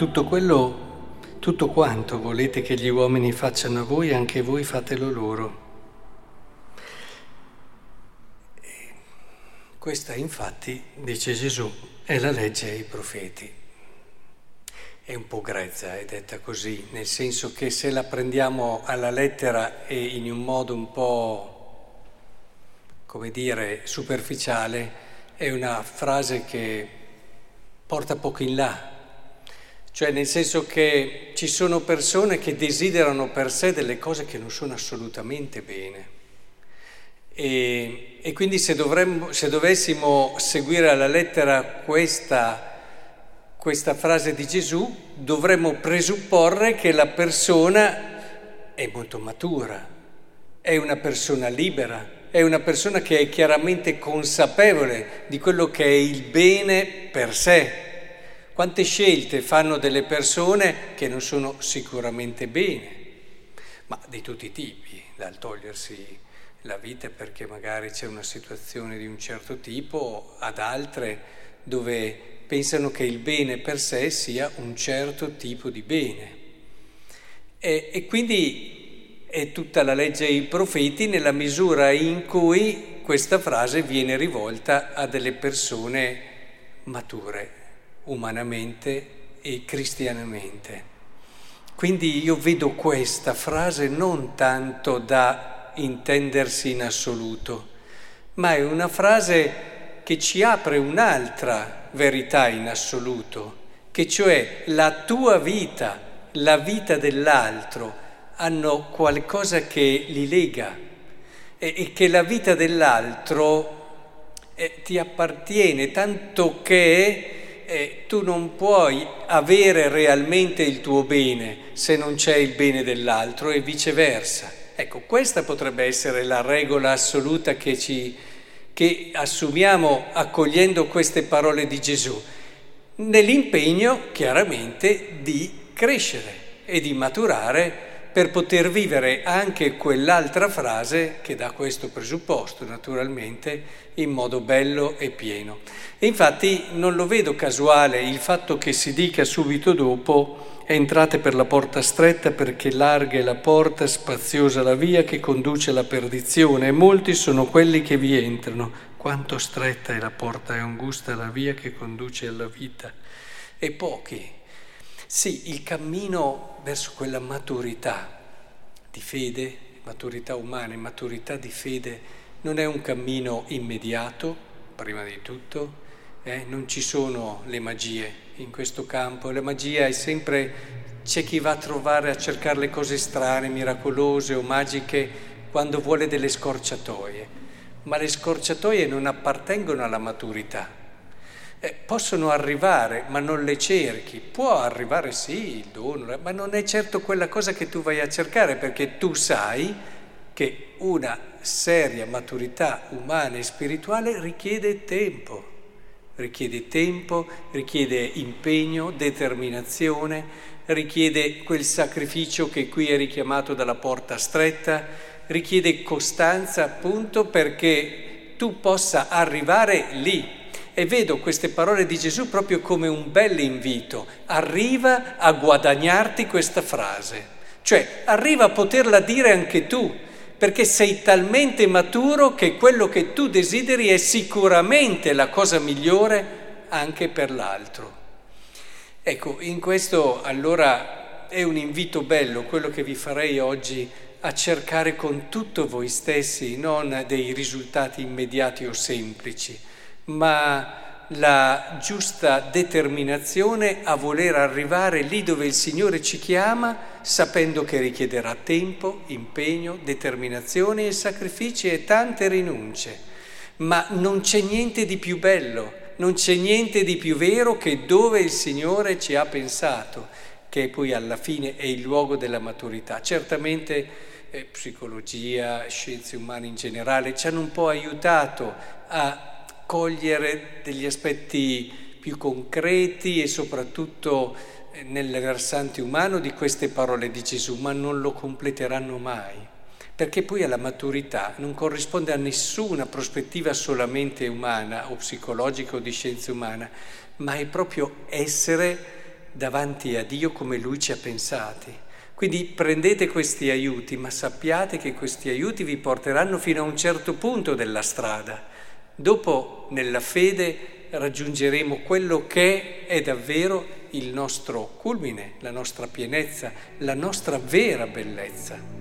tutto quello, tutto quanto volete che gli uomini facciano a voi, anche voi fatelo loro. Questa infatti, dice Gesù, è la legge e i profeti. È un po' grezza, è detta così, nel senso che se la prendiamo alla lettera e in un modo un po', come dire, superficiale, è una frase che porta poco in là, cioè nel senso che ci sono persone che desiderano per sé delle cose che non sono assolutamente bene. E, e quindi se, dovremmo, se, dovessimo seguire alla lettera questa, questa frase di Gesù, dovremmo presupporre che la persona è molto matura, è una persona libera, è una persona che è chiaramente consapevole di quello che è il bene per sé quante scelte fanno delle persone che non sono sicuramente bene, ma di tutti i tipi, dal togliersi la vita perché magari c'è una situazione di un certo tipo, ad altre dove pensano che il bene per sé sia un certo tipo di bene. E, e quindi è tutta la legge dei profeti nella misura in cui questa frase viene rivolta a delle persone mature umanamente e cristianamente. Quindi io vedo questa frase non tanto da intendersi in assoluto, ma è una frase che ci apre un'altra verità in assoluto, che cioè la tua vita, la vita dell'altro hanno qualcosa che li lega e, che la vita dell'altro eh, ti appartiene, tanto che eh, tu non puoi avere realmente il tuo bene se non c'è il bene dell'altro e viceversa. Ecco, questa potrebbe essere la regola assoluta che, ci, che assumiamo accogliendo queste parole di Gesù, nell'impegno chiaramente di crescere e di maturare per poter vivere anche quell'altra frase che dà questo presupposto, naturalmente, in modo bello e pieno. E infatti non lo vedo casuale il fatto che si dica subito dopo entrate per la porta stretta perché larga è la porta, spaziosa la via che conduce alla perdizione e molti sono quelli che vi entrano. Quanto stretta è la porta e angusta la via che conduce alla vita. E pochi sì, il cammino verso quella maturità di fede, maturità umana e maturità di fede, non è un cammino immediato, prima di tutto, eh? non ci sono le magie in questo campo, la magia è sempre, c'è chi va a trovare, a cercare le cose strane, miracolose o magiche quando vuole delle scorciatoie, ma le scorciatoie non appartengono alla maturità eh, possono arrivare, ma non le cerchi. Può arrivare sì il dono, ma non è certo quella cosa che tu vai a cercare, perché tu sai che una seria maturità umana e spirituale richiede tempo, richiede tempo, richiede impegno, determinazione, richiede quel sacrificio che qui è richiamato dalla porta stretta, richiede costanza appunto perché tu possa arrivare lì e vedo queste parole di Gesù proprio come un bel invito. Arriva a guadagnarti questa frase, cioè arriva a poterla dire anche tu, perché sei talmente maturo che quello che tu desideri è sicuramente la cosa migliore anche per l'altro. Ecco, in questo allora è un invito bello quello che vi farei oggi a cercare con tutto voi stessi, non dei risultati immediati o semplici ma la giusta determinazione a voler arrivare lì dove il Signore ci chiama, sapendo che richiederà tempo, impegno, determinazione e sacrifici e tante rinunce. Ma non c'è niente di più bello, non c'è niente di più vero che dove il Signore ci ha pensato, che poi alla fine è il luogo della maturità. Certamente eh, psicologia, scienze umane in generale ci hanno un po' aiutato a cogliere degli aspetti più concreti e soprattutto eh, nel versante umano di queste parole di Gesù, ma non lo completeranno mai, perché poi alla maturità non corrisponde a nessuna prospettiva solamente umana o psicologica o di scienza umana, ma è proprio essere davanti a Dio come Lui ci ha pensati. Quindi prendete questi aiuti, ma sappiate che questi aiuti vi porteranno fino a un certo punto della strada. Dopo, nella fede, raggiungeremo quello che è davvero il nostro culmine, la nostra pienezza, la nostra vera bellezza.